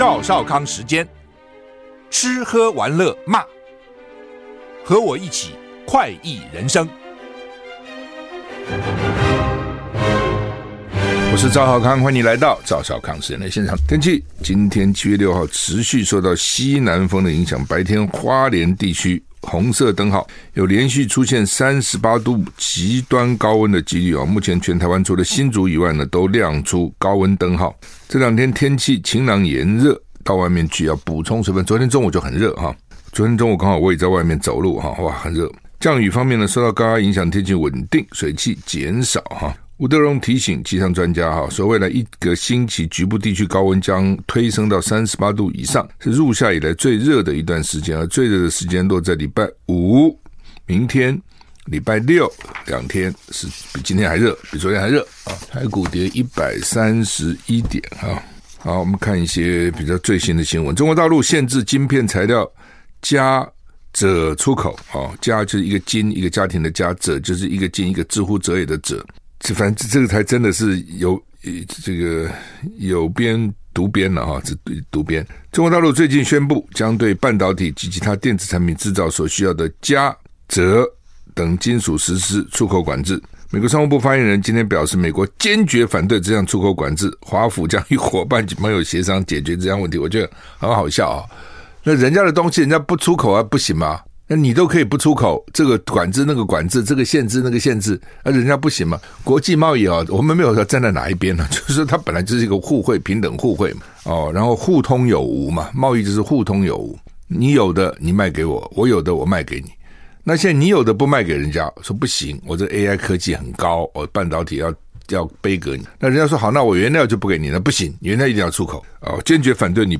赵少康时间，吃喝玩乐骂，和我一起快意人生。我是赵少康，欢迎你来到赵少康时间的现场。天气今天七月六号持续受到西南风的影响，白天花莲地区红色灯号有连续出现三十八度极端高温的几率啊。目前全台湾除了新竹以外呢，都亮出高温灯号。这两天天气晴朗炎热，到外面去要补充水分。昨天中午就很热哈，昨天中午刚好我也在外面走路哈，哇，很热。降雨方面呢，受到高压影响，天气稳定，水汽减少哈。吴德荣提醒气象专家哈，说未来一个星期局部地区高温将推升到三十八度以上，是入夏以来最热的一段时间，而最热的时间落在礼拜五、明天。礼拜六两天是比今天还热，比昨天还热啊！台股跌一百三十一点啊！好，我们看一些比较最新的新闻。中国大陆限制晶片材料加者出口啊，加就是一个金一个家庭的家，者就是一个金一个之乎者也的者。这反正这个才真的是有这个有边读边了哈，这读边。中国大陆最近宣布将对半导体及其他电子产品制造所需要的镓、鍺。等金属实施出口管制。美国商务部发言人今天表示，美国坚决反对这项出口管制，华府将与伙伴及盟友协商解决这项问题。我觉得很好笑啊！那人家的东西，人家不出口啊，不行吗？那你都可以不出口，这个管制、那个管制，这个限制、那个限制，啊人家不行吗？国际贸易啊，我们没有说站在哪一边呢，就是说它本来就是一个互惠、平等互惠嘛。哦，然后互通有无嘛，贸易就是互通有无，你有的你卖给我，我有的我卖给你。那现在你有的不卖给人家，说不行，我这 AI 科技很高，我半导体要要背给你。那人家说好，那我原料就不给你，那不行，原料一定要出口哦，坚决反对你，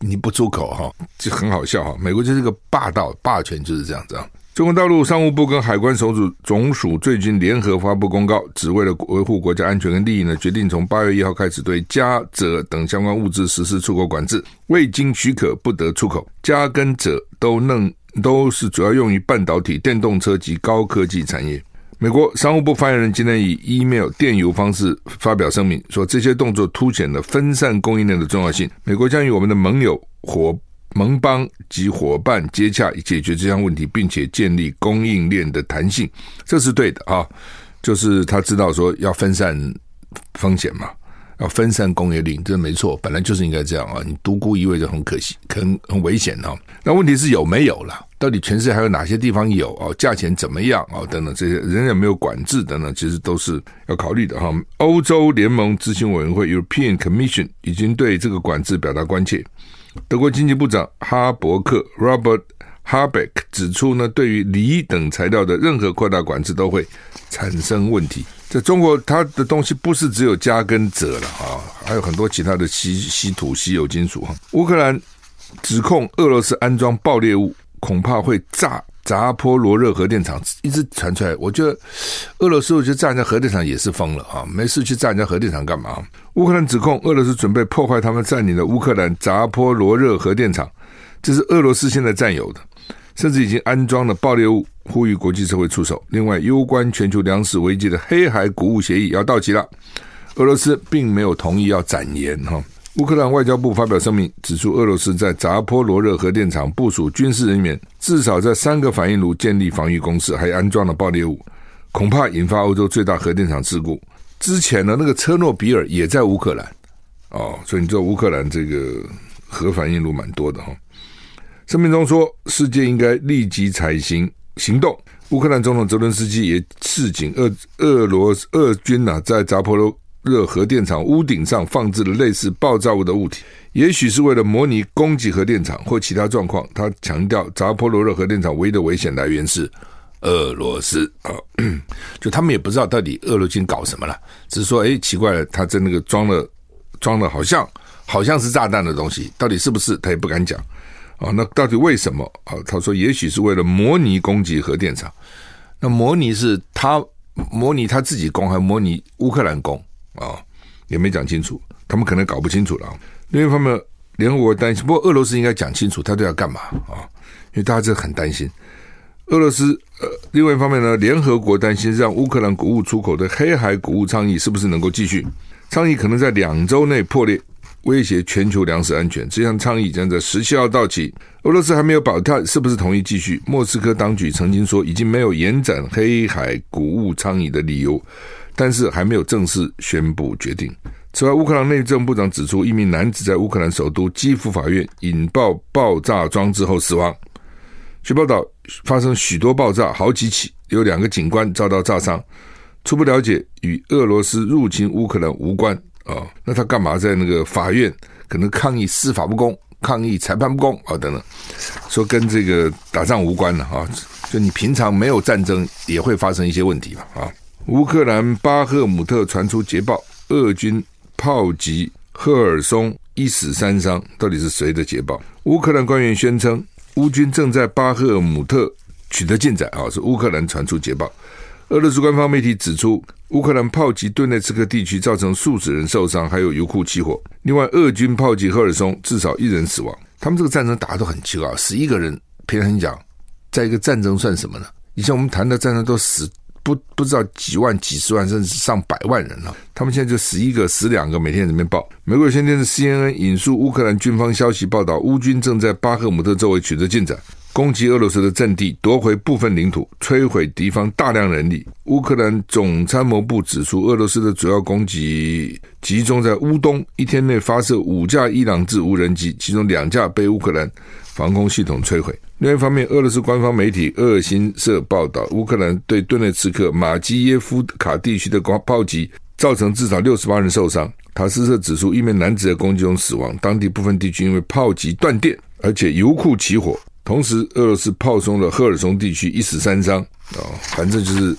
你不出口哈，就很好笑哈。美国就是个霸道霸权，就是这样子啊。中国大陆商务部跟海关总署总署最近联合发布公告，只为了维护国家安全跟利益呢，决定从八月一号开始对镓、鍺等相关物质实施出口管制，未经许可不得出口。镓跟鍺都能。都是主要用于半导体、电动车及高科技产业。美国商务部发言人今天以 email 电邮方式发表声明，说这些动作凸显了分散供应链的重要性。美国将与我们的盟友、伙盟邦及伙伴接洽，以解决这项问题，并且建立供应链的弹性。这是对的啊，就是他知道说要分散风险嘛。要分散工业链，这没错，本来就是应该这样啊！你独孤一味就很可惜，很很危险哦。那问题是有没有了？到底全世界还有哪些地方有哦？价钱怎么样哦？等等这些，人有没有管制等等，其实都是要考虑的哈。欧洲联盟执行委员会 （European Commission） 已经对这个管制表达关切。德国经济部长哈伯克 （Robert Habeck） 指出呢，对于锂等材料的任何扩大管制都会产生问题。在中国，它的东西不是只有镓跟鍺了啊，还有很多其他的稀稀土、稀有金属哈。乌克兰指控俄罗斯安装爆裂物，恐怕会炸扎波罗热核电厂，一直传出来。我觉得俄罗斯我觉得炸人家核电厂也是疯了啊，没事去炸人家核电厂干嘛？乌克兰指控俄罗斯准备破坏他们占领的乌克兰扎波罗热核电厂，这是俄罗斯现在占有的。甚至已经安装了爆裂物，呼吁国际社会出手。另外，攸关全球粮食危机的黑海谷物协议要到期了，俄罗斯并没有同意要展延。哈，乌克兰外交部发表声明指出，俄罗斯在扎波罗热核电厂部署军事人员，至少在三个反应炉建立防御工事，还安装了爆裂物，恐怕引发欧洲最大核电厂事故。之前呢，那个车诺比尔也在乌克兰哦，所以你知道乌克兰这个核反应炉蛮多的哈。声明中说，世界应该立即采行行动。乌克兰总统泽伦斯基也示警，俄俄罗俄军啊，在扎波罗热核电厂屋顶上放置了类似爆炸物的物体，也许是为了模拟攻击核电厂或其他状况。他强调，扎波罗热核电厂唯一的危险来源是俄罗斯啊，就他们也不知道到底俄罗斯搞什么了，只是说，哎，奇怪了，他在那个装了装了，好像好像是炸弹的东西，到底是不是他也不敢讲啊？那到底为什么啊？他说，也许是为了模拟攻击核电厂。那模拟是他模拟他自己攻，还模拟乌克兰攻啊？也没讲清楚，他们可能搞不清楚了。另一方面，联合国担心，不过俄罗斯应该讲清楚，他都要干嘛啊？因为大家这很担心。俄罗斯呃，另外一方面呢，联合国担心让乌克兰谷物出口的黑海谷物倡议是不是能够继续？倡议可能在两周内破裂，威胁全球粮食安全。这项倡议将在十七号到期。俄罗斯还没有保他是不是同意继续。莫斯科当局曾经说已经没有延展黑海谷物倡议的理由，但是还没有正式宣布决定。此外，乌克兰内政部长指出，一名男子在乌克兰首都基辅法院引爆爆炸装置后死亡。据报道，发生许多爆炸，好几起，有两个警官遭到炸伤。初步了解，与俄罗斯入侵乌克兰无关啊、那他干嘛在那个法院可能抗议司法不公、抗议裁判不公啊、等等，说跟这个打仗无关的啊。就你平常没有战争，也会发生一些问题嘛啊。乌克兰巴赫姆特传出捷报，俄军炮击赫尔松，一死三伤，到底是谁的捷报？乌克兰官员宣称。乌军正在巴赫姆特取得进展啊！是乌克兰传出捷报。俄罗斯官方媒体指出，乌克兰炮击顿内茨克地区，造成数十人受伤，还有油库起火。另外，俄军炮击赫尔松，至少一人死亡。他们这个战争打得都很奇怪，十一个人，平常讲，在一个战争算什么呢？以前我们谈的战争都死。不不知道几万、几十万，甚至上百万人了。他们现在就死一个、死两个，每天在那边报。美国有线电视 CNN 引述乌克兰军方消息报道，乌军正在巴赫姆特周围取得进展，攻击俄罗斯的阵地，夺回部分领土，摧毁敌方大量人力。乌克兰总参谋部指出，俄罗斯的主要攻击集中在乌东，一天内发射五架伊朗制无人机，其中两架被乌克兰防空系统摧毁。另一方面，俄罗斯官方媒体俄新社报道，乌克兰对顿内茨克、马基耶夫卡地区的炮击造成至少六十八人受伤。塔斯社指出，一名男子在攻击中死亡，当地部分地区因为炮击断电，而且油库起火。同时，俄罗斯炮松了赫尔松地区，一死三伤。哦，反正就是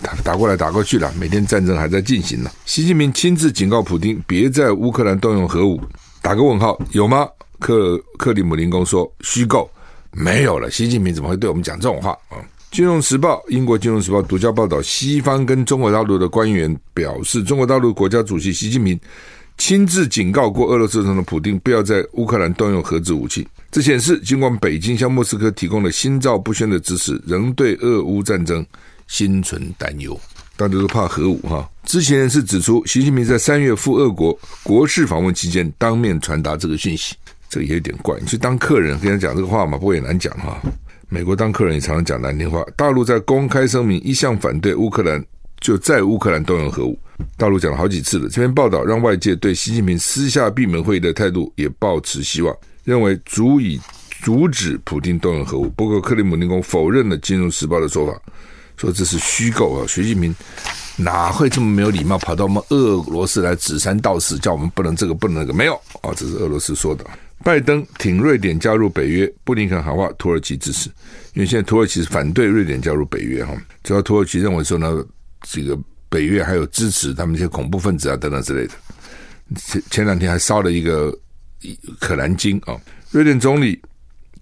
打打过来打过去了，每天战争还在进行呢。习近平亲自警告普京，别在乌克兰动用核武。打个问号，有吗？克克里姆林宫说虚构。没有了，习近平怎么会对我们讲这种话啊？金融时报，英国金融时报独家报道，西方跟中国大陆的官员表示，中国大陆国家主席习近平亲自警告过俄罗斯总统普丁，不要在乌克兰动用核子武器。这显示，尽管北京向莫斯科提供了心照不宣的支持，仍对俄乌战争心存担忧。大家都怕核武哈。知情人士指出，习近平在三月赴俄国国事访问期间，当面传达这个讯息。这个也有点怪，你去当客人跟他讲这个话嘛，不过也难讲哈。美国当客人也常常讲难听话。大陆在公开声明一向反对乌克兰就在乌克兰动用核武，大陆讲了好几次了。这篇报道让外界对习近平私下闭门会议的态度也抱持希望，认为足以阻止普丁动用核武。不过克里姆林宫否认了《金融时报》的说法，说这是虚构啊。习近平哪会这么没有礼貌，跑到我们俄罗斯来指三道四，叫我们不能这个不能那个？没有啊，这是俄罗斯说的。拜登挺瑞典加入北约，布林肯喊话土耳其支持，因为现在土耳其是反对瑞典加入北约哈，主要土耳其认为说呢，这个北约还有支持他们一些恐怖分子啊等等之类的。前前两天还烧了一个可兰经啊，瑞典总理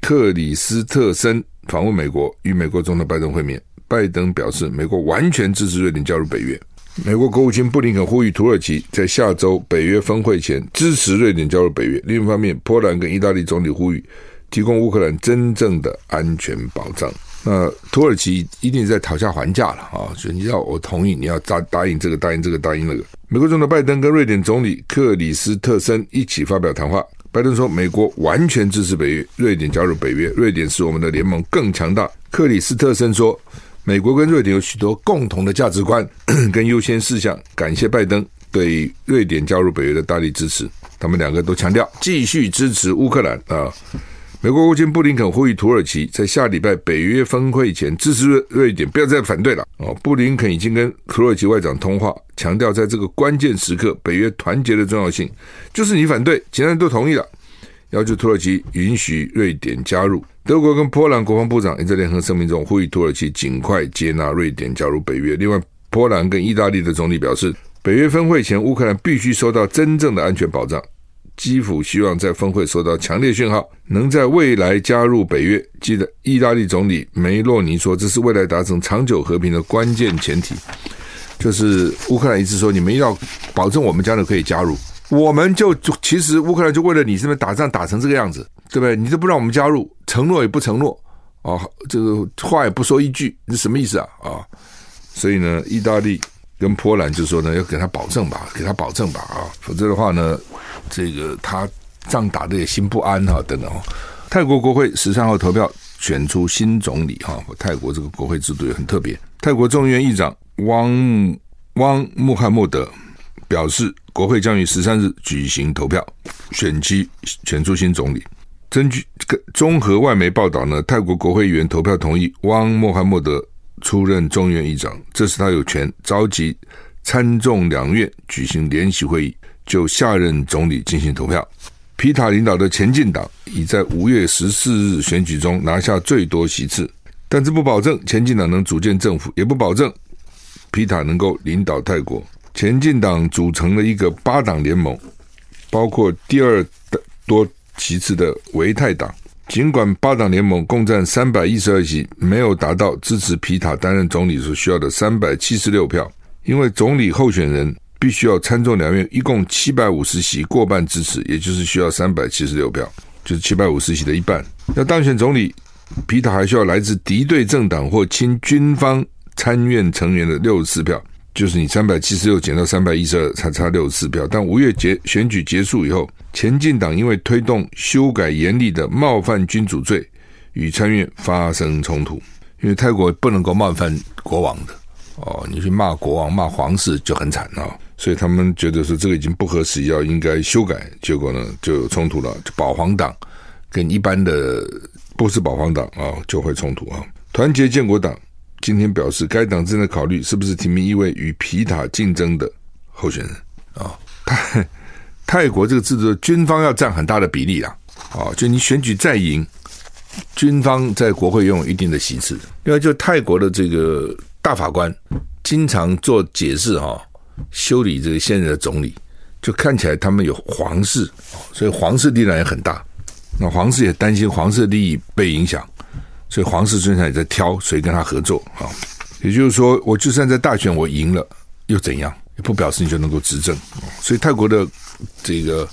克里斯特森访问美国，与美国总统拜登会面，拜登表示美国完全支持瑞典加入北约。美国国务卿布林肯呼吁土耳其在下周北约峰会前支持瑞典加入北约。另一方面，波兰跟意大利总理呼吁提供乌克兰真正的安全保障。那土耳其一定在讨价还价了啊！所以你要我同意，你要答答应这个，答应这个，答应那个。美国总统拜登跟瑞典总理克里斯特森一起发表谈话。拜登说，美国完全支持北约，瑞典加入北约，瑞典使我们的联盟更强大。克里斯特森说。美国跟瑞典有许多共同的价值观 跟优先事项。感谢拜登对瑞典加入北约的大力支持。他们两个都强调继续支持乌克兰啊。美国国务卿布林肯呼吁土耳其在下礼拜北约峰会前支持瑞典，不要再反对了。哦，布林肯已经跟土耳其外长通话，强调在这个关键时刻北约团结的重要性。就是你反对，其他人都同意了，要求土耳其允许瑞典加入。德国跟波兰国防部长也在联合声明中呼吁土耳其尽快接纳瑞典加入北约。另外，波兰跟意大利的总理表示，北约峰会前，乌克兰必须收到真正的安全保障。基辅希望在峰会收到强烈讯号，能在未来加入北约。记得，意大利总理梅洛尼说，这是未来达成长久和平的关键前提。就是乌克兰一直说，你们要保证我们将来可以加入，我们就就其实乌克兰就为了你这边打仗打成这个样子，对不对？你都不让我们加入，承诺也不承诺，啊，这个话也不说一句，你什么意思啊？啊，所以呢，意大利跟波兰就说呢，要给他保证吧，给他保证吧，啊，否则的话呢，这个他仗打得也心不安哈，等等。泰国国会十三号投票选出新总理哈，泰国这个国会制度也很特别，泰国众议院议长。汪汪穆罕默德表示，国会将于十三日举行投票，选期选出新总理。根据综合外媒报道呢，泰国国会议员投票同意汪穆罕默德出任众院议长，这使他有权召集参众两院举行联席会议，就下任总理进行投票。皮塔领导的前进党已在五月十四日选举中拿下最多席次，但这不保证前进党能组建政府，也不保证。皮塔能够领导泰国，前进党组成了一个八党联盟，包括第二多其次的维泰党。尽管八党联盟共占三百一十二席，没有达到支持皮塔担任总理所需要的三百七十六票，因为总理候选人必须要参众两院一共七百五十席过半支持，也就是需要三百七十六票，就是七百五十席的一半。要当选总理，皮塔还需要来自敌对政党或亲军方。参院成员的六十四票，就是你三百七十六减到三百一十二，才差六十四票。但五月结选举结束以后，前进党因为推动修改严厉的冒犯君主罪，与参院发生冲突。因为泰国不能够冒犯国王的哦，你去骂国王、骂皇室就很惨啊、所以他们觉得说这个已经不合时宜，要应该修改。结果呢，就有冲突了，保皇党跟一般的不是保皇党啊、就会冲突啊。团结建国党。今天表示，该党正在考虑是不是提名一位与皮塔竞争的候选人啊。泰泰国这个制度，军方要占很大的比例啊。啊，就你选举再赢，军方在国会拥有一定的席次。另外，就泰国的这个大法官经常做解释哈，修理这个现任的总理，就看起来他们有皇室，所以皇室力量也很大。那皇室也担心皇室利益被影响。所以皇室尊上也在挑谁跟他合作啊，也就是说，我就算在大选我赢了又怎样？也不表示你就能够执政。所以泰国的这个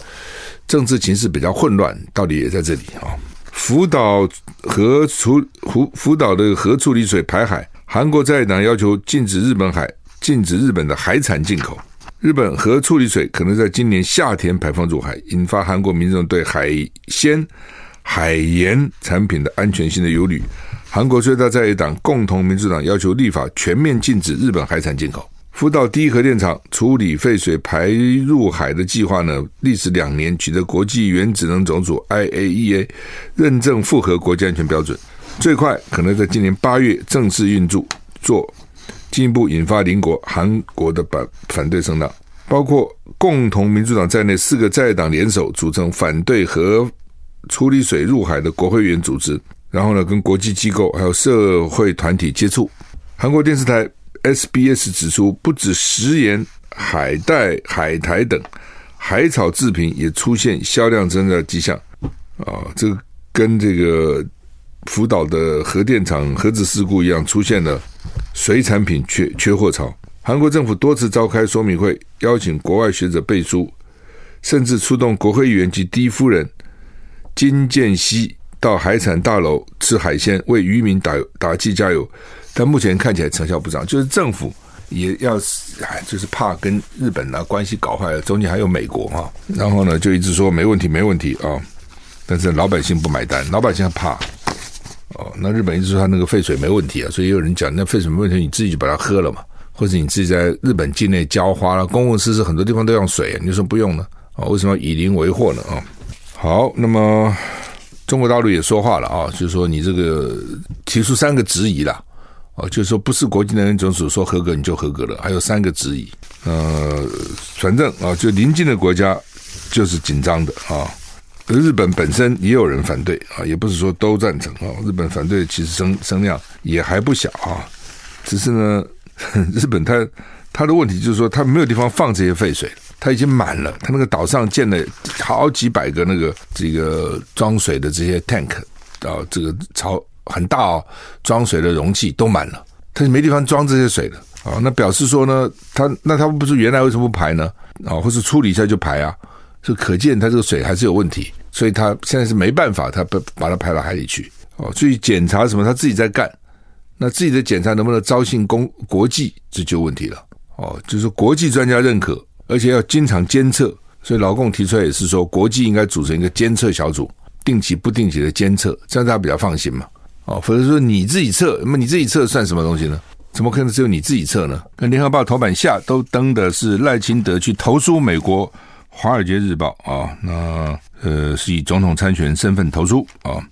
政治情势比较混乱，道理也在这里啊。福岛核处福福岛的核处理水排海，韩国在野党要求禁止日本海禁止日本的海产进口。日本核处理水可能在今年夏天排放入海，引发韩国民众对海鲜。海盐产品的安全性的忧虑，韩国最大在野党共同民主党要求立法全面禁止日本海产进口。福岛第一核电厂处理废水排入海的计划呢，历时两年，取得国际原子能总署 IAEA 认证，符合国家安全标准，最快可能在今年八月正式运作，做进一步引发邻国韩国的反反对声浪，包括共同民主党在内四个在野党联手组成反对核。处理水入海的国会议员组织，然后呢，跟国际机构还有社会团体接触。韩国电视台 SBS 指出，不止食盐、海带、海苔等海草制品也出现销量增长迹象。啊，这跟这个福岛的核电厂核子事故一样，出现了水产品缺缺货潮。韩国政府多次召开说明会，邀请国外学者背书，甚至出动国会议员及第一夫人。金建熙到海产大楼吃海鲜，为渔民打打气加油，但目前看起来成效不彰。就是政府也要，哎，就是怕跟日本的关系搞坏了，中间还有美国哈，然后呢就一直说没问题没问题啊，但是老百姓不买单，老百姓怕哦。那日本一直说他那个废水没问题啊，所以也有人讲那废水没问题，你自己就把它喝了嘛，或者你自己在日本境内浇花了，公共设施很多地方都用水，你就说不用呢？啊，为什么要以邻为壑呢？啊？好，那么中国大陆也说话了啊，就是说你这个提出三个质疑了，哦，就是说不是国际能源总署说合格你就合格了，还有三个质疑，呃，反正啊，就邻近的国家就是紧张的啊，日本本身也有人反对啊，也不是说都赞成啊。日本反对其实声声量也还不小啊，只是呢，日本它它的问题就是说，它没有地方放这些废水，它已经满了。它那个岛上建了好几百个那个这个装水的这些 tank 啊，这个超很大哦，装水的容器都满了，它就没地方装这些水了啊。那表示说呢，它那它不是原来为什么不排呢？啊，或是处理一下就排啊？就可见它这个水还是有问题，所以它现在是没办法，它不把它排到海里去哦。至于检查什么，他自己在干，那自己的检查能不能招信公国际，这就问题了哦。就是国际专家认可，而且要经常监测，所以老共提出来也是说，国际应该组成一个监测小组，定期不定期的监测，这样大家比较放心嘛。哦，否则说你自己测，那么你自己测算什么东西呢？怎么可能只有你自己测呢？跟联合报头版下都登的是赖清德去投书美国。《华尔街日报》啊，那呃是以总统参选人身份投书啊，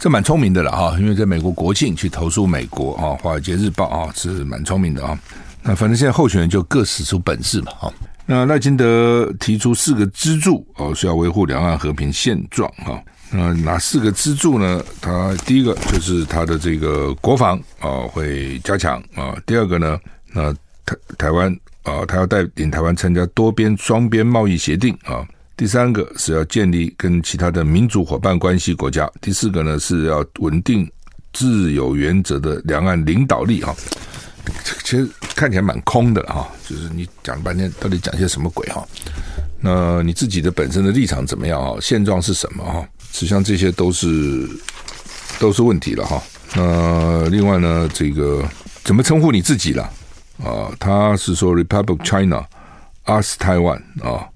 这蛮聪明的了哈，因为在美国国庆去投书美国啊，《华尔街日报》啊是蛮聪明的啊。那反正现在候选人就各使出本事嘛哈。那赖清德提出四个支柱哦，是要维护两岸和平现状哈。那哪四个支柱呢？他第一个就是他的这个国防啊会加强啊，第二个呢，那台台湾。啊，他要带领台湾参加多边、双边贸易协定啊。第三个是要建立跟其他的民主伙伴关系国家。第四个呢是要稳定自有原则的两岸领导力啊。其实看起来蛮空的哈，就是你讲了半天到底讲些什么鬼哈？那你自己的本身的立场怎么样啊？现状是什么哈？实际上这些都是都是问题了哈。那另外呢，这个怎么称呼你自己了？啊，他是说 Republic China us Taiwan 啊，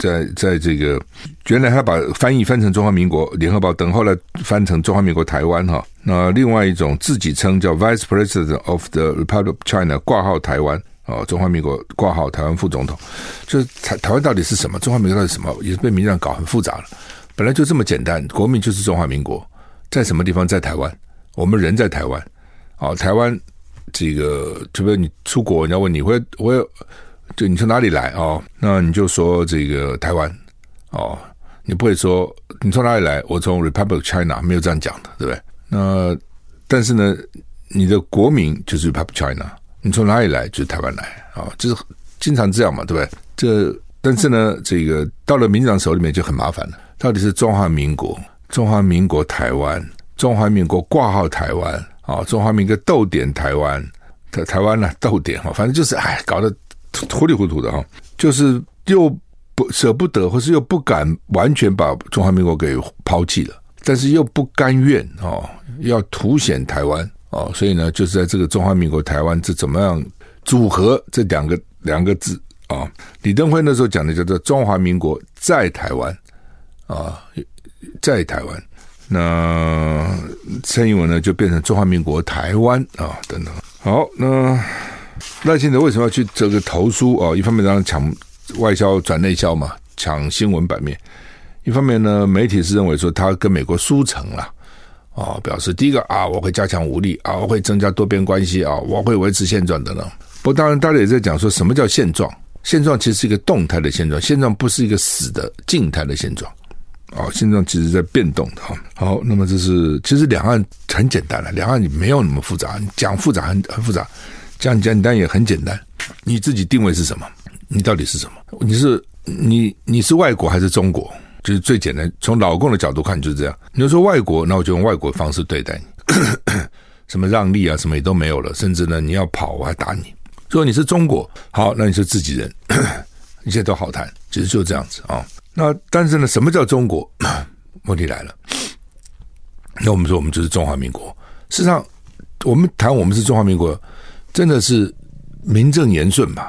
在在这个原来他把翻译翻成中华民国联合报等，后来翻成中华民国台湾哈。那另外一种自己称叫 Vice President of the Republic China 挂号台湾啊，中华民国挂号台湾副总统，就是台台湾到底是什么？中华民国到底是什么？也是被民进党搞很复杂了。本来就这么简单，国民就是中华民国，在什么地方？在台湾，我们人在台湾，啊，台湾。这个，除非你出国，人家问你会，我有，就你从哪里来哦？那你就说这个台湾哦，你不会说你从哪里来？我从 Republic China，没有这样讲的，对不对？那但是呢，你的国名就是 Republic China，你从哪里来？就是台湾来啊、哦，就是经常这样嘛，对不对？这但是呢，这个到了民进党手里面就很麻烦了，到底是中华民国、中华民国台湾、中华民国挂号台湾。啊，中华民国逗点台湾，台台湾呢逗点哈，反正就是哎，搞得糊里糊涂的哈，就是又不舍不得，或是又不敢完全把中华民国给抛弃了，但是又不甘愿哦，要凸显台湾哦，所以呢，就是在这个中华民国台湾这怎么样组合这两个两个字啊？李登辉那时候讲的叫做中华民国在台湾啊，在台湾。那蔡英文呢，就变成中华民国台湾啊，等等。好，那赖清德为什么要去这个投书啊？一方面当然抢外销转内销嘛，抢新闻版面；一方面呢，媒体是认为说他跟美国输成了啊，表示第一个啊，我会加强武力啊，我会增加多边关系啊，我会维持现状等等。不当然，大家也在讲说什么叫现状？现状其实是一个动态的现状，现状不是一个死的静态的现状。哦，现状其实在变动的哈。好，那么这是其实两岸很简单了，两岸没有那么复杂，讲复杂很很复杂，讲简单也很简单。你自己定位是什么？你到底是什么？你是你你是外国还是中国？就是最简单，从老共的角度看就是这样。你要说外国，那我就用外国的方式对待你，什么让利啊，什么也都没有了，甚至呢你要跑我还打你。如果你是中国，好，那你是自己人，一切都好谈。其实就这样子啊。那但是呢，什么叫中国？问题来了。那我们说，我们就是中华民国。事实上，我们谈我们是中华民国，真的是名正言顺吧？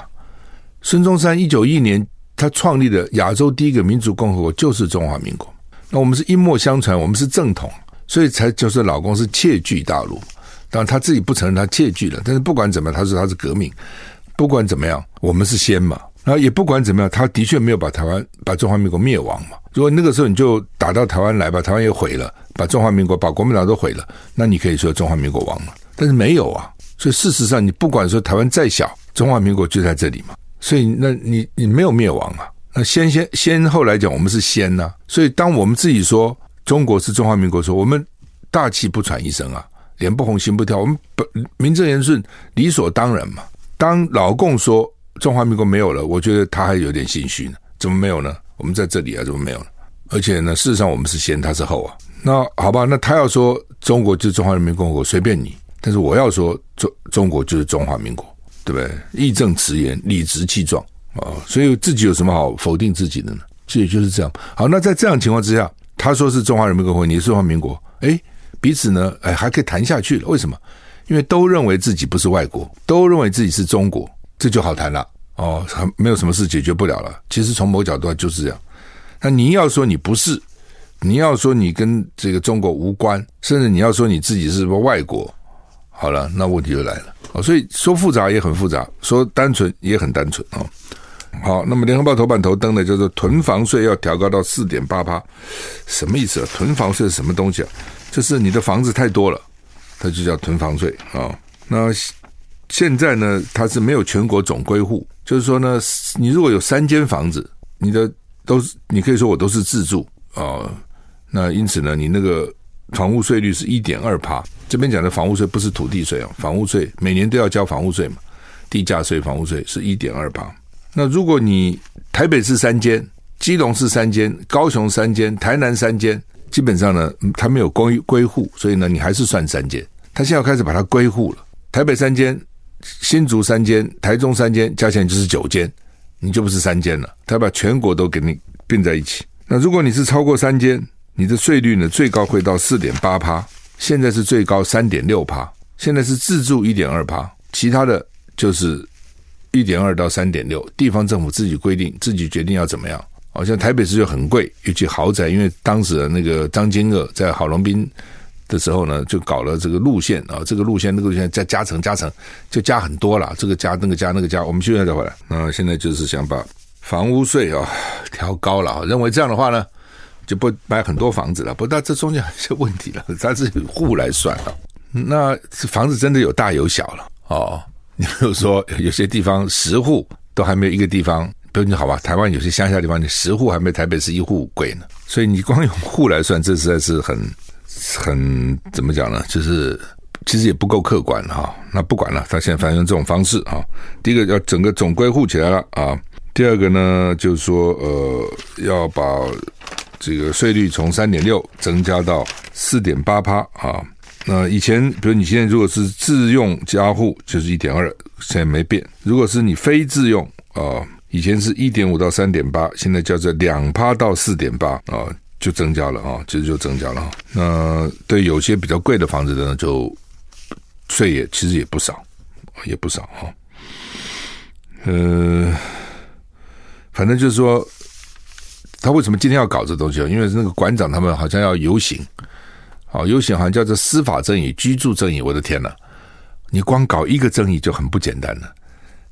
孙中山一九一年他创立的亚洲第一个民主共和国就是中华民国。那我们是一脉相传，我们是正统，所以才就是老公是窃据大陆。当然他自己不承认他窃据了，但是不管怎么样，他说他是革命。不管怎么样，我们是先嘛。然后也不管怎么样，他的确没有把台湾、把中华民国灭亡嘛。如果那个时候你就打到台湾来，把台湾也毁了，把中华民国、把国民党都毁了，那你可以说中华民国亡了。但是没有啊，所以事实上，你不管说台湾再小，中华民国就在这里嘛。所以那你你没有灭亡啊，那先先先后来讲，我们是先呐、所以当我们自己说中国是中华民国说，说我们大气不喘一声啊，脸不红心不跳，我们本名正言顺，理所当然嘛。当老共说中华民国没有了，我觉得他还有点心虚呢。怎么没有呢？我们在这里啊，怎么没有呢？而且呢，事实上我们是先，他是后啊。那好吧，那他要说中国就是中华人民共和国，随便你。但是我要说中中国就是中华民国，对不对？义正辞严，理直气壮啊！所以自己有什么好否定自己的呢？这也就是这样。好，那在这样情况之下，他说是中华人民共和国，你是中华民国，哎，彼此呢，哎，还可以谈下去了。为什么？因为都认为自己不是外国，都认为自己是中国，这就好谈了哦，没有什么事解决不了了。其实从某角度就是这样。那你要说你不是，你要说你跟这个中国无关，甚至你要说你自己是什么外国。好了，那问题就来了。所以说复杂也很复杂，说单纯也很单纯啊。好，那么联合报头版头登的叫做“囤房税要调高到四点八趴”，什么意思啊？囤房税是什么东西啊？就是你的房子太多了，它就叫囤房税啊。那现在呢，它是没有全国总归户，就是说呢，你如果有三间房子，你的都是你可以说我都是自住啊。那因此呢，你那个房屋税率是一点二趴。这边讲的房屋税不是土地税啊，房屋税每年都要交房屋税嘛，地价税、房屋税是一点二趴。那如果你台北市三间、基隆市三间、高雄三间、台南三间，基本上呢，它没有归归户，所以呢，你还是算三间。他现在要开始把它归户了，台北三间、新竹三间、台中三间，加起来就是九间，你就不是三间了。他把全国都给你并在一起。那如果你是超过三间，你的税率呢，最高会到四点八趴。现在是最高三点六趴，现在是自住一点二趴，其他的就是一点二到三点六，地方政府自己规定，自己决定要怎么样。好像台北市就很贵，尤其豪宅，因为当时的那个张金鶚在郝龙斌的时候呢，就搞了这个路线啊，这个路线那个路线再加成加成，就加很多了，这个加那个加那个加，我们现在再回来。那现在就是想把房屋税啊调高了，认为这样的话呢。就不买很多房子了，不，但这中间还是问题了，它是以户来算了。那房子真的有大有小了哦。你比如说，有些地方十户都还没有一个地方，比如你好吧，台湾有些乡下地方，你十户还没台北市一户贵呢。所以你光用户来算，这实在是很很怎么讲呢？就是其实也不够客观哈、那不管了，他现在反正用这种方式啊、第一个要整个总归户起来了啊。第二个呢，就是说呃要把。这个税率从三点六增加到四点八趴啊，那以前比如你现在如果是自用加户就是一点二，现在没变。如果是你非自用啊，以前是一点五到三点八，现在叫做两趴到四点八啊，就增加了啊，其实就增加了。那对有些比较贵的房子的呢，就税也其实也不少，也不少哈。呃，反正就是说。他为什么今天要搞这东西？因为那个馆长他们好像要游行，好游行好像叫做司法正义、居住正义。我的天呐，你光搞一个正义就很不简单了，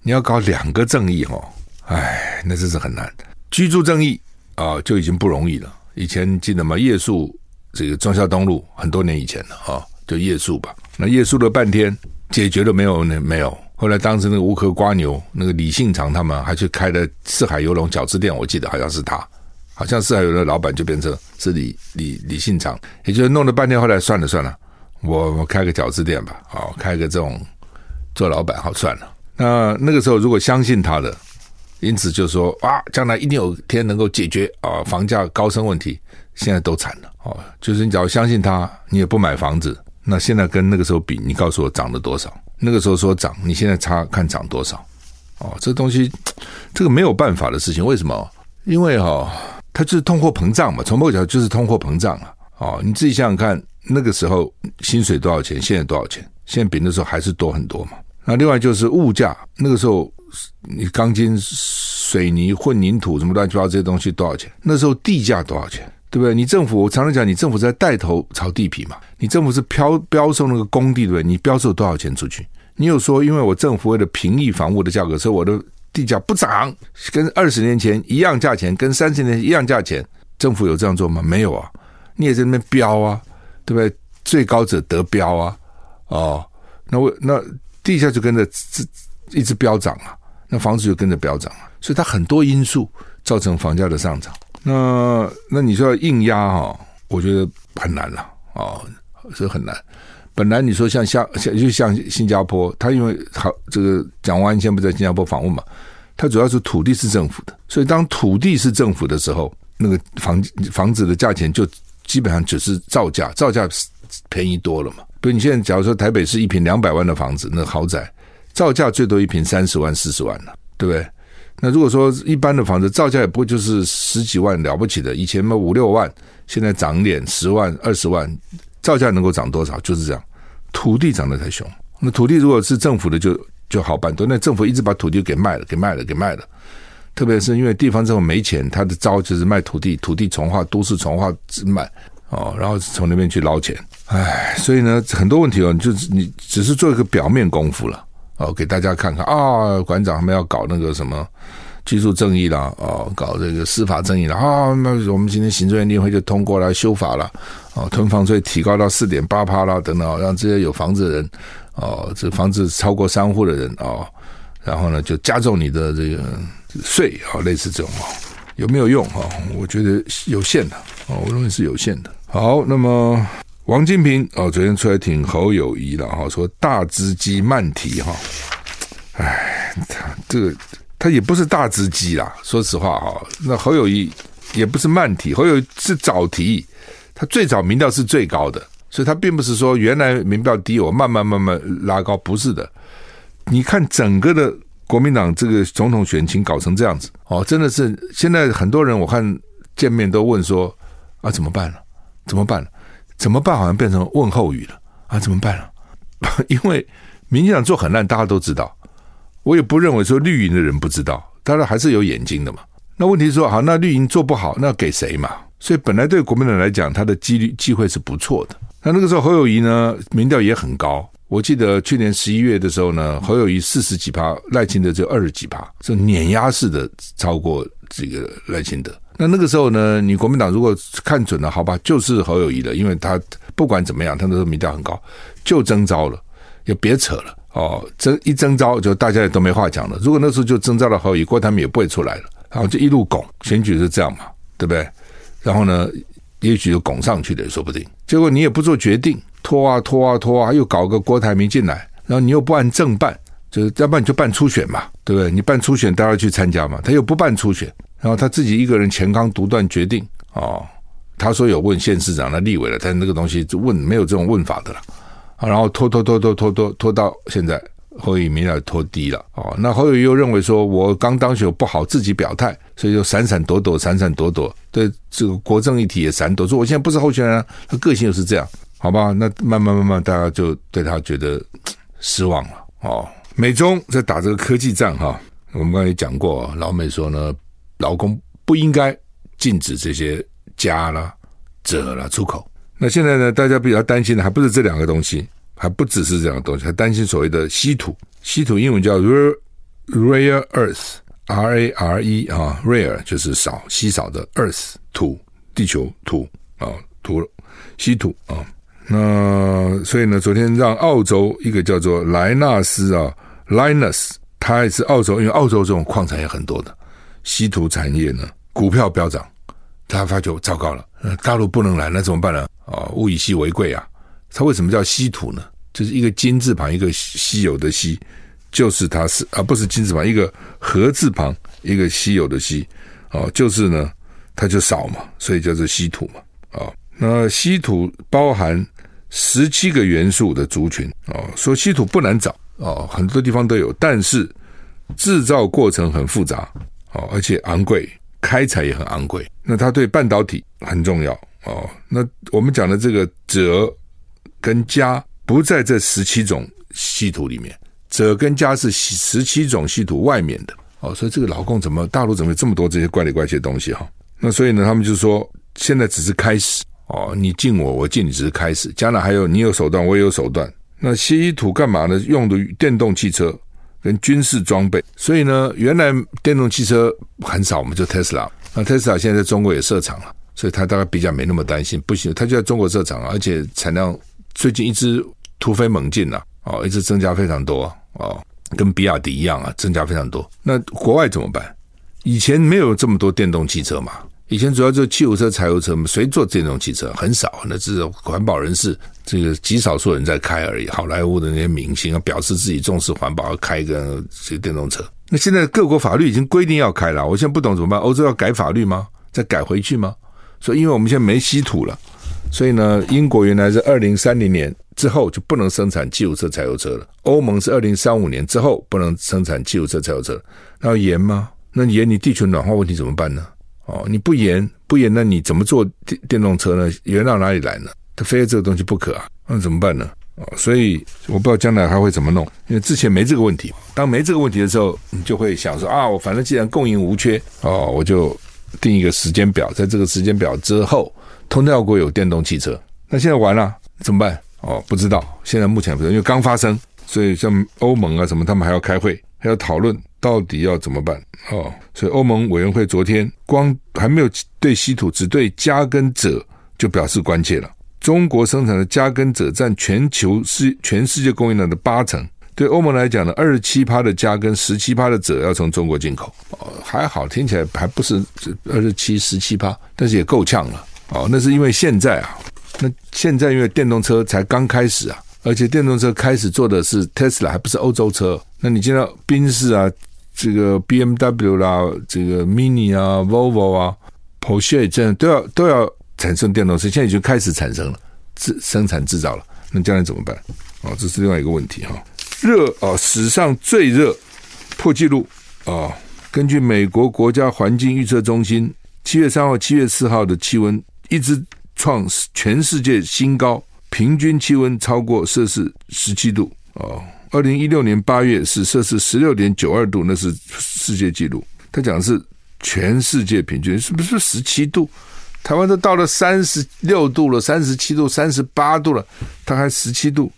你要搞两个正义哦，哎，那真是很难。居住正义啊，就已经不容易了。以前记得吗？夜宿这个忠孝东路很多年以前了啊，就夜宿吧。那夜宿了半天，解决了没有呢？没有。后来当时那个无壳瓜牛，那个李信长他们还去开了四海游龙饺子店，我记得好像是他。好像是还有的老板就变成是李李李信长，也就是弄了半天，后来算了算了，我我开个饺子店吧，好开个这种做老板好算了。那那个时候如果相信他的，因此就说啊，将来一定有天能够解决啊房价高升问题，现在都惨了哦。就是你只要相信他，你也不买房子，那现在跟那个时候比，你告诉我涨了多少？那个时候说涨，你现在差看涨多少？哦，这东西这个没有办法的事情，为什么？因为哈、哦。它就是通货膨胀嘛，从某个角度就是通货膨胀啊！哦，你自己想想看，那个时候薪水多少钱？现在多少钱？现在比那时候还是多很多嘛。那另外就是物价，那个时候你钢筋、水泥、混凝土什么乱七八糟这些东西多少钱？那时候地价多少钱？对不对？你政府我常常讲，你政府在带头炒地皮嘛，你政府是标标售那个工地，对不对？你标售多少钱出去？你有说，因为我政府为了平抑房屋的价格，所以我的。地价不涨，跟二十年前一样价钱，跟三十年一样价钱，政府有这样做吗？没有啊，你也在那边标啊，对不对？最高者得标啊，哦，那我那地价就跟着一直飙涨啊，那房子就跟着飙涨啊，所以它很多因素造成房价的上涨。那那你说要硬压哈，我觉得很难了哦，是很难。本来你说像像像就像新加坡，他因为好这个蒋万安先不在新加坡访问嘛，他主要是土地是政府的，所以当土地是政府的时候，那个房房子的价钱就基本上只是造价，造价便宜多了嘛。比如你现在假如说台北市一平两百万的房子，那豪宅造价最多一平三十万四十万了，对不对？那如果说一般的房子造价也不就是十几万了不起的，以前嘛五六万，现在涨点十万二十万，造价能够涨多少？就是这样。土地涨得太凶，那土地如果是政府的就就好办多，那政府一直把土地给卖了，给卖了，给卖了。特别是因为地方政府没钱，他的招就是卖土地，土地重化、都市重划卖哦，然后从那边去捞钱。唉，所以呢，很多问题哦，你就你只是做一个表面功夫了哦，给大家看看啊，馆长他们要搞那个什么居住正义啦，哦，搞这个司法正义了啊，那我们今天行政院例会就通过来修法了。哦，囤房税提高到四点八趴啦，等等，让这些有房子的人，哦，这房子超过三户的人，哦，然后呢，就加重你的这个税，啊，类似这种，哦，有没有用？哈，我觉得有限的，哦，我认为是有限的。好，那么王金平，哦，昨天出来挺侯友谊的，哈，说大只鸡慢提，哈，哎，他这个他也不是大只鸡啦，说实话，哈，那侯友谊也不是慢提，侯友宜是早提。他最早民调是最高的，所以他并不是说原来民调低，我慢慢慢慢拉高，不是的。你看整个的国民党这个总统选情搞成这样子，哦，真的是现在很多人我看见面都问说啊，怎么办了？怎么办了？怎么办？好像变成问候语了啊，怎么办了？因为民进党做很烂，大家都知道。我也不认为说绿营的人不知道，当然还是有眼睛的嘛。那问题是说，好，那绿营做不好，那给谁嘛？所以本来对国民党来讲，他的几率机会是不错的。那那个时候侯友谊呢，民调也很高。我记得去年十一月的时候呢，侯友谊四十几趴，赖清德只有二十几趴，是碾压式的超过这个赖清德。那那个时候呢，你国民党如果看准了，好吧，就是侯友谊了，因为他不管怎么样，他那时候民调很高，就征召了，也别扯了哦，征一征召就大家也都没话讲了。如果那时候就征召了侯友谊，郭台铭也不会出来了，然后就一路拱，选举是这样嘛，对不对？然后呢，也许就拱上去的，说不定。结果你也不做决定，拖啊拖啊拖啊，又搞个郭台铭进来，然后你又不按正办，就是要不然你就办初选嘛，对不对？你办初选，大家去参加嘛。他又不办初选，然后他自己一个人前康独断决定哦。他说有问县市长的立委了，但那个东西就问没有这种问法的了。然后拖拖拖拖拖拖拖到现在。侯友宜民调拖低了哦，那侯友宜又认为说，我刚当选不好自己表态，所以就闪闪躲躲，闪闪躲躲，对这个国政议题也闪躲，说我现在不是候选人，他个性又是这样，好吧？那慢慢慢慢，大家就对他觉得失望了哦。美中在打这个科技战哈，我们刚才也讲过，老美说呢，劳工不应该禁止这些镓啦、者啦出口。那现在呢，大家比较担心的还不是这两个东西。还不只是这样的东西，还担心所谓的稀土。稀土英文叫 rare rare earth，R A R E 啊，rare 就是少稀少的 earth 土，地球土啊土稀土啊。那所以呢，昨天让澳洲一个叫做莱纳斯啊，Linus，他也是澳洲，因为澳洲这种矿产也很多的稀土产业呢，股票飙涨。他发觉糟糕了，大陆不能来，那怎么办呢？啊，物以稀为贵啊。它为什么叫稀土呢？就是一个金字旁，一个稀有的稀，就是它是而不是金字旁，一个禾字旁，一个稀有的稀，哦，就是呢，它就少嘛，所以叫做稀土嘛，哦，那稀土包含十七个元素的族群，哦，说稀土不难找，哦，很多地方都有，但是制造过程很复杂，哦，而且昂贵，开采也很昂贵，那它对半导体很重要，哦，那我们讲的这个锗。跟镓不在这十七种稀土里面，鍺跟镓是十七种稀土外面的哦，所以这个老共怎么大陆怎么有这么多这些怪里怪气的东西哈？那所以呢，他们就说现在只是开始哦，你敬我，我敬你，只是开始，将来还有你有手段，我也有手段。那稀土干嘛呢？用的电动汽车跟军事装备。所以呢，原来电动汽车很少，我们就特斯拉。那特斯拉现在在中国也设厂了，所以他大概比较没那么担心。不行，他就在中国设厂，而且产量。最近一直突飞猛进呐，哦，一直增加非常多哦，跟比亚迪一样啊，增加非常多。那国外怎么办？以前没有这么多电动汽车嘛。以前主要就汽油车、柴油车嘛，谁做电动汽车？很少，那只是环保人士，这个极少数人在开而已。好莱坞的那些明星啊，表示自己重视环保，开一个这个电动车。那现在各国法律已经规定要开了，我现在不懂怎么办？欧洲要改法律吗？再改回去吗？所以，因为我们现在没稀土了，所以呢，英国原来是二零三零年之后就不能生产汽油车、柴油车了。欧盟是二零三五年之后不能生产汽油车、柴油车。那要严吗？那严，你地球暖化问题怎么办呢？哦，你不严不严，那你怎么做电电动车呢？原料哪里来呢？它非要这个东西不可啊，那怎么办呢？哦，所以我不知道将来还会怎么弄，因为之前没这个问题。当没这个问题的时候，你就会想说啊，我反正既然供应无缺，哦，我就定一个时间表，在这个时间表之后，通通要国有电动汽车。那现在完了怎么办？哦，不知道，现在目前不知道，因为刚发生，所以像欧盟啊什么，他们还要开会，还要讨论。到底要怎么办？哦，所以欧盟委员会昨天光还没有对稀土，只对加跟者就表示关切了。中国生产的加跟者占全球世全世界供应量的八成，对欧盟来讲呢，二十七趴的加跟十七趴的者要从中国进口。哦，还好，听起来还不是二十七、十七趴，但是也够呛了。哦，那是因为现在啊，那现在因为电动车才刚开始啊，而且电动车开始做的是 Tesla，还不是欧洲车。那你见到宾士啊？这个 B M W 啦，这个 Mini 啊，Volvo 啊，Porsche 这样都要都要产生电动车，现在已经开始产生了，制生产制造了。那将来怎么办？哦，这是另外一个问题哈。热哦，史上最热破纪录哦。根据美国国家环境预测中心，七月三号、七月四号的气温一直创全世界新高，平均气温超过摄氏十七度哦。二零一六年八月是摄氏十六点九二度，那是世界纪录。他讲的是全世界平均，是不是十七度？台湾都到了三十六度了，三十七度、三十八度了，他还十七度，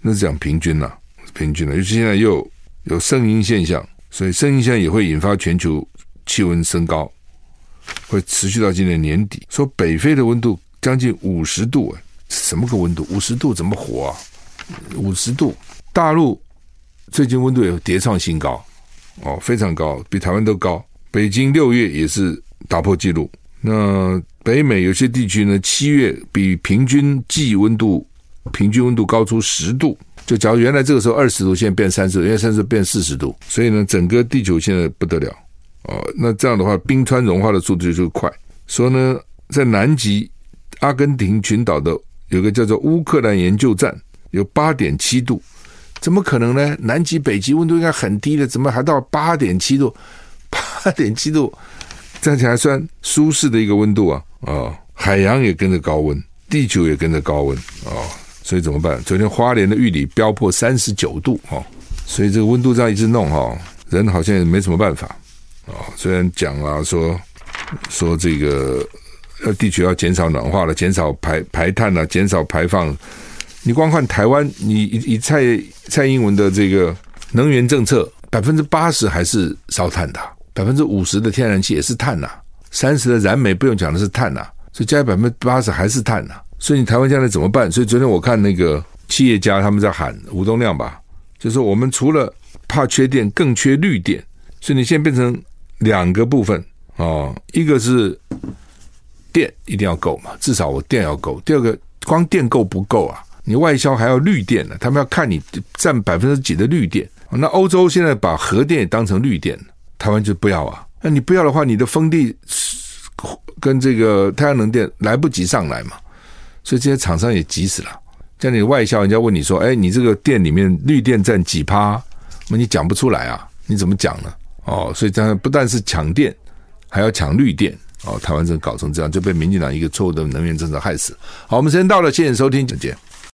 那是讲平均了，平均了。尤其现在又有有圣婴现象，所以圣婴现象也会引发全球气温升高，会持续到今年年底。说北非的温度将近五十度，哎，什么个温度？五十度怎么活啊？五十度。大陆最近温度也叠创新高，哦，非常高，比台湾都高。北京六月也是打破纪录。那北美有些地区呢，七月比平均季温度平均温度高出十度。就假如原来这个时候二十度，现在变三十度，因为三十度变四十度，所以呢，整个地球现在不得了。哦，那这样的话，冰川融化的速度就快。说呢，在南极阿根廷群岛的有个叫做乌克兰研究站，有八点七度。怎么可能呢？南极、北极温度应该很低的，怎么还到八点七度？八点七度，站起来算舒适的一个温度啊！啊、哦，海洋也跟着高温，地球也跟着高温啊、哦！所以怎么办？昨天花莲的玉里飙破三十九度哦，所以这个温度这样一直弄哈、哦，人好像也没什么办法、哦。虽然讲了说说这个呃，地球要减少暖化了，减少排排碳了，减少排放。你光看台湾，你以以蔡蔡英文的这个能源政策，百分之八十还是烧炭的，百分之五十的天然气也是碳呐，三十的燃煤不用讲的是碳呐，所以加百分之八十还是碳呐。所以你台湾将来怎么办？所以昨天我看那个企业家他们在喊吴东亮吧，就是说我们除了怕缺电，更缺绿电，所以你现在变成两个部分哦，一个是电一定要够嘛，至少我电要够。第二个，光电够不够啊？你外销还要绿电呢，他们要看你占百分之几的绿电。那欧洲现在把核电也当成绿电，台湾就不要啊。那你不要的话，你的风力跟这个太阳能电来不及上来嘛，所以这些厂商也急死了。像你外销，人家问你说：“哎，你这个电里面绿电占几趴？”那你讲不出来啊，你怎么讲呢？哦，所以这样不但是抢电，还要抢绿电。哦，台湾真搞成这样，就被民进党一个错误的能源政策害死。好，我们时间到了，谢谢收听，再见。